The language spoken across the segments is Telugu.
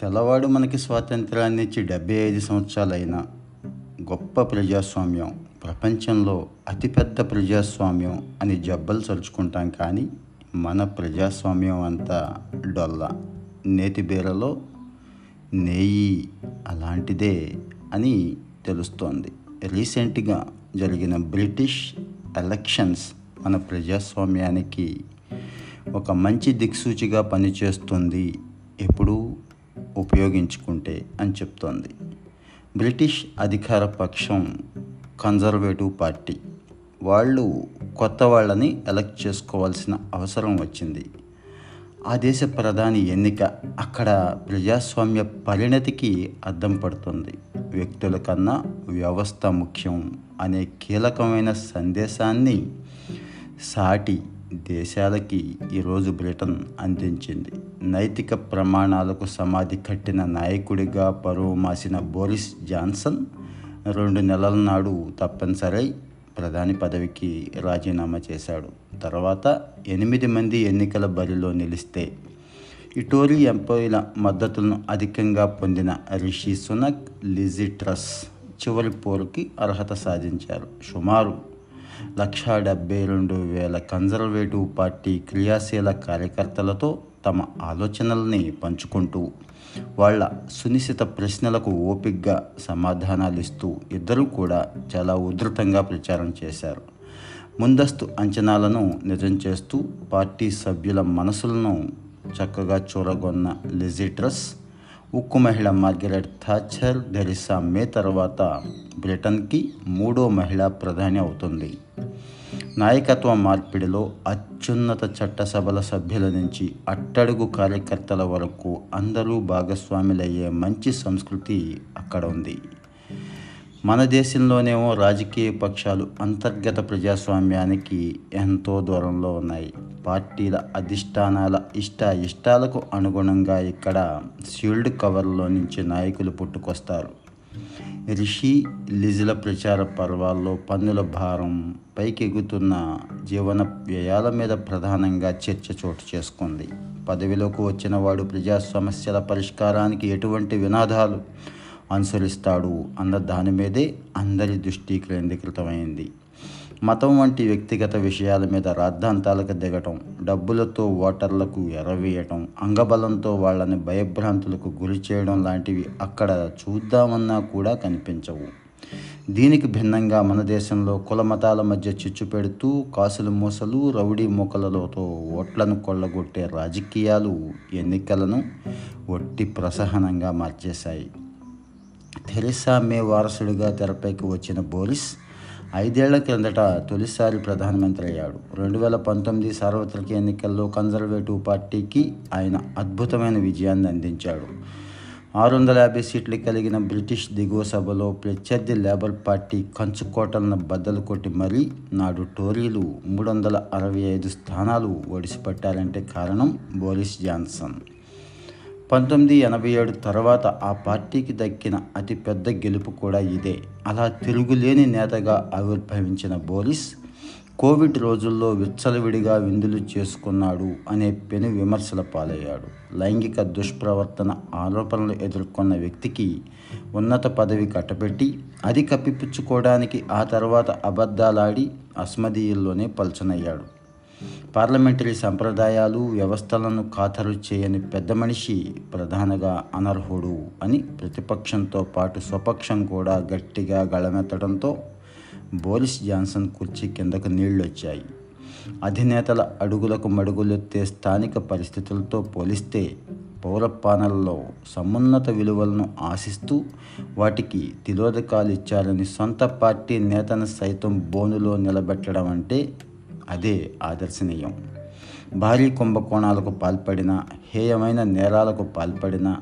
తెల్లవాడు మనకి స్వాతంత్రాన్ని ఇచ్చి డెబ్బై ఐదు సంవత్సరాలైన గొప్ప ప్రజాస్వామ్యం ప్రపంచంలో అతిపెద్ద ప్రజాస్వామ్యం అని జబ్బలు చరుచుకుంటాం కానీ మన ప్రజాస్వామ్యం అంతా డొల్ల. నేతి బీరలో నెయ్యి అలాంటిదే అని తెలుస్తోంది. రీసెంట్గా జరిగిన బ్రిటిష్ ఎలక్షన్స్ మన ప్రజాస్వామ్యానికి ఒక మంచి దిక్సూచిగా పనిచేస్తుంది. ఎప్పుడూ ఉపయోగించుకుంటే అని చెప్తోంది. బ్రిటిష్ అధికార పక్షం కన్జర్వేటివ్ పార్టీ. వాళ్ళు కొత్త వాళ్ళని ఎలక్ట్ చేసుకోవాల్సిన అవసరం వచ్చింది. ఆ దేశ ప్రధాని ఎన్నిక అక్కడ ప్రజాస్వామ్య పరిణతికి అద్దం పడుతుంది. వ్యక్తుల కన్నా వ్యవస్థ ముఖ్యం అనే కీలకమైన సందేశాన్ని సాటి దేశాలకి ఈరోజు బ్రిటన్ అందించింది. నైతిక ప్రమాణాలకు సమాధి కట్టిన నాయకుడిగా పరువు మాసిన బోరిస్ జాన్సన్ రెండు నెలల నాడు తప్పనిసరి ప్రధాని పదవికి రాజీనామా చేశాడు. తర్వాత ఎనిమిది మంది ఎన్నికల బరిలో నిలిస్తే ఇటోరీ ఎంపీల మద్దతులను అధికంగా పొందిన రిషి సునక్ లిజిట్రస్ చివరి పోరుకి అర్హత సాధించారు. సుమారు లక్షా డెబ్బై రెండు వేల కన్జర్వేటివ్ పార్టీ క్రియాశీల కార్యకర్తలతో తమ ఆలోచనల్ని పంచుకుంటూ వాళ్ళ సునిశ్చిత ప్రశ్నలకు ఓపిగ్గా సమాధానాలు ఇస్తూ ఇద్దరూ కూడా చాలా ఉధృతంగా ప్రచారం చేశారు. ముందస్తు అంచనాలను నిజం చేస్తూ పార్టీ సభ్యుల మనసులను చక్కగా చూరగొన్న లిజిట్రస్ ఉక్కు మహిళ మార్గరెట్ థాచర్ థెరిసా మే తర్వాత బ్రిటన్కి మూడో మహిళా ప్రధాని అవుతుంది. నాయకత్వ మార్పిడిలో అత్యున్నత చట్టసభల సభ్యుల నుంచి అట్టడుగు కార్యకర్తల వరకు అందరూ భాగస్వాములయ్యే మంచి సంస్కృతి అక్కడ ఉంది. మన దేశంలోనేమో రాజకీయ పక్షాలు అంతర్గత ప్రజాస్వామ్యానికి ఎంతో దూరంలో ఉన్నాయి. పార్టీల అధిష్టానాల ఇష్ట ఇష్టాలకు అనుగుణంగా ఇక్కడ షీల్డ్ కవర్లో నుంచి నాయకులు పుట్టుకొస్తారు. రిషి లిజుల ప్రచార పర్వాల్లో పన్నుల భారం పైకెగుతున్న జీవన వ్యయాల మీద ప్రధానంగా చర్చ చోటు చేసుకుంది. పదవిలోకి వచ్చిన వాడు ప్రజా సమస్యల పరిష్కారానికి ఎటువంటి వినాదాలు అనుసరిస్తాడు అన్న దాని మీదే అందరి దృష్టి కేంద్రీకృతమైంది. మతం వంటి వ్యక్తిగత విషయాల మీద రాద్ధాంతాలకు దిగటం డబ్బులతో ఓటర్లకు ఎరవేయటం అంగబలంతో వాళ్ళని భయభ్రాంతులకు గురి చేయడం లాంటివి అక్కడ చూద్దామన్నా కూడా కనిపించవు. దీనికి భిన్నంగా మన దేశంలో కుల మతాల మధ్య చిచ్చు పెడుతూ కాసులు మూసలు రౌడీ మూకలతో ఓట్లను కొల్లగొట్టే రాజకీయాలు ఎన్నికలను ఒట్టి ప్రసహనంగా మార్చేశాయి. థెరిసా మే వారసుడిగా తెరపైకి వచ్చిన బోరిస్ ఐదేళ్ళ కిందట తొలిసారి ప్రధానమంత్రి అయ్యాడు. రెండు వేల పంతొమ్మిది సార్వత్రిక ఎన్నికల్లో కన్జర్వేటివ్ పార్టీకి ఆయన అద్భుతమైన విజయాన్ని అందించాడు. ఆరు వందల యాభై సీట్లు కలిగిన బ్రిటిష్ దిగువ సభలో ప్రత్యర్థి లేబర్ పార్టీ కంచుకోటలను బద్దలు కొట్టి మరీ నాడు టోరీలు మూడు వందల అరవై ఐదు స్థానాలు ఒడిసిపట్టారంటే కారణం బోరిస్ జాన్సన్. పంతొమ్మిది ఎనభై ఏడు తర్వాత ఆ పార్టీకి దక్కిన అతిపెద్ద గెలుపు కూడా ఇదే. అలా తిరుగులేని నేతగా ఆవిర్భవించిన బోరిస్ కోవిడ్ రోజుల్లో విచ్చలవిడిగా విందులు చేసుకున్నాడు అనే పెను విమర్శల పాలయ్యాడు. లైంగిక దుష్ప్రవర్తన ఆరోపణలు ఎదుర్కొన్న వ్యక్తికి ఉన్నత పదవి కట్టబెట్టి అది కప్పిపుచ్చుకోవడానికి ఆ తర్వాత అబద్ధాలాడి అస్మదీయుల్లోనే పల్చనయ్యాడు. పార్లమెంటరీ సంప్రదాయాలు వ్యవస్థలను ఖాతరు చేయని పెద్ద మనిషి ప్రధానగా అనర్హుడు అని ప్రతిపక్షంతో పాటు స్వపక్షం కూడా గట్టిగా గళమెత్తడంతో బోరిస్ జాన్సన్ కుర్చీ కిందకు నీళ్ళొచ్చాయి అధినేతల అడుగులకు మడుగులెత్తే స్థానిక పరిస్థితులతో పోలిస్తే పౌరపాలనలో సమున్నత విలువలను ఆశిస్తూ వాటికి తిలోదకాలు ఇచ్చారని సొంత పార్టీ నేతను సైతం బోనులో నిలబెట్టడం అంటే అదే ఆదర్శనీయం. భారీ కుంభకోణాలకు పాల్పడిన హేయమైన నేరాలకు పాల్పడిన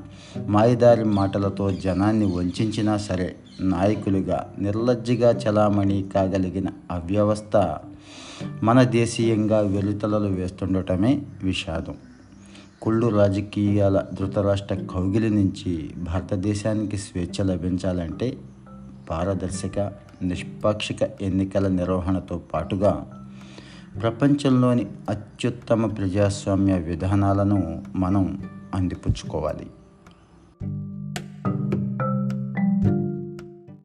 మాయదారి మాటలతో జనాన్ని వంచినా సరే నాయకులుగా నిర్లజ్జిగా చలామణి కాగలిగిన అవ్యవస్థ మన దేశీయంగా వెలుతలలు వేస్తుండటమే విషాదం. కుళ్ళు రాజకీయాల ధృతరాష్ట్ర కౌగిలి నుంచి భారతదేశానికి స్వేచ్ఛ లభించాలంటే పారదర్శక నిష్పాక్షిక ఎన్నికల నిర్వహణతో పాటుగా ప్రపంచంలోని అత్యుత్తమ ప్రజాస్వామ్య విధానాలను మనం అందిపుచ్చుకోవాలి.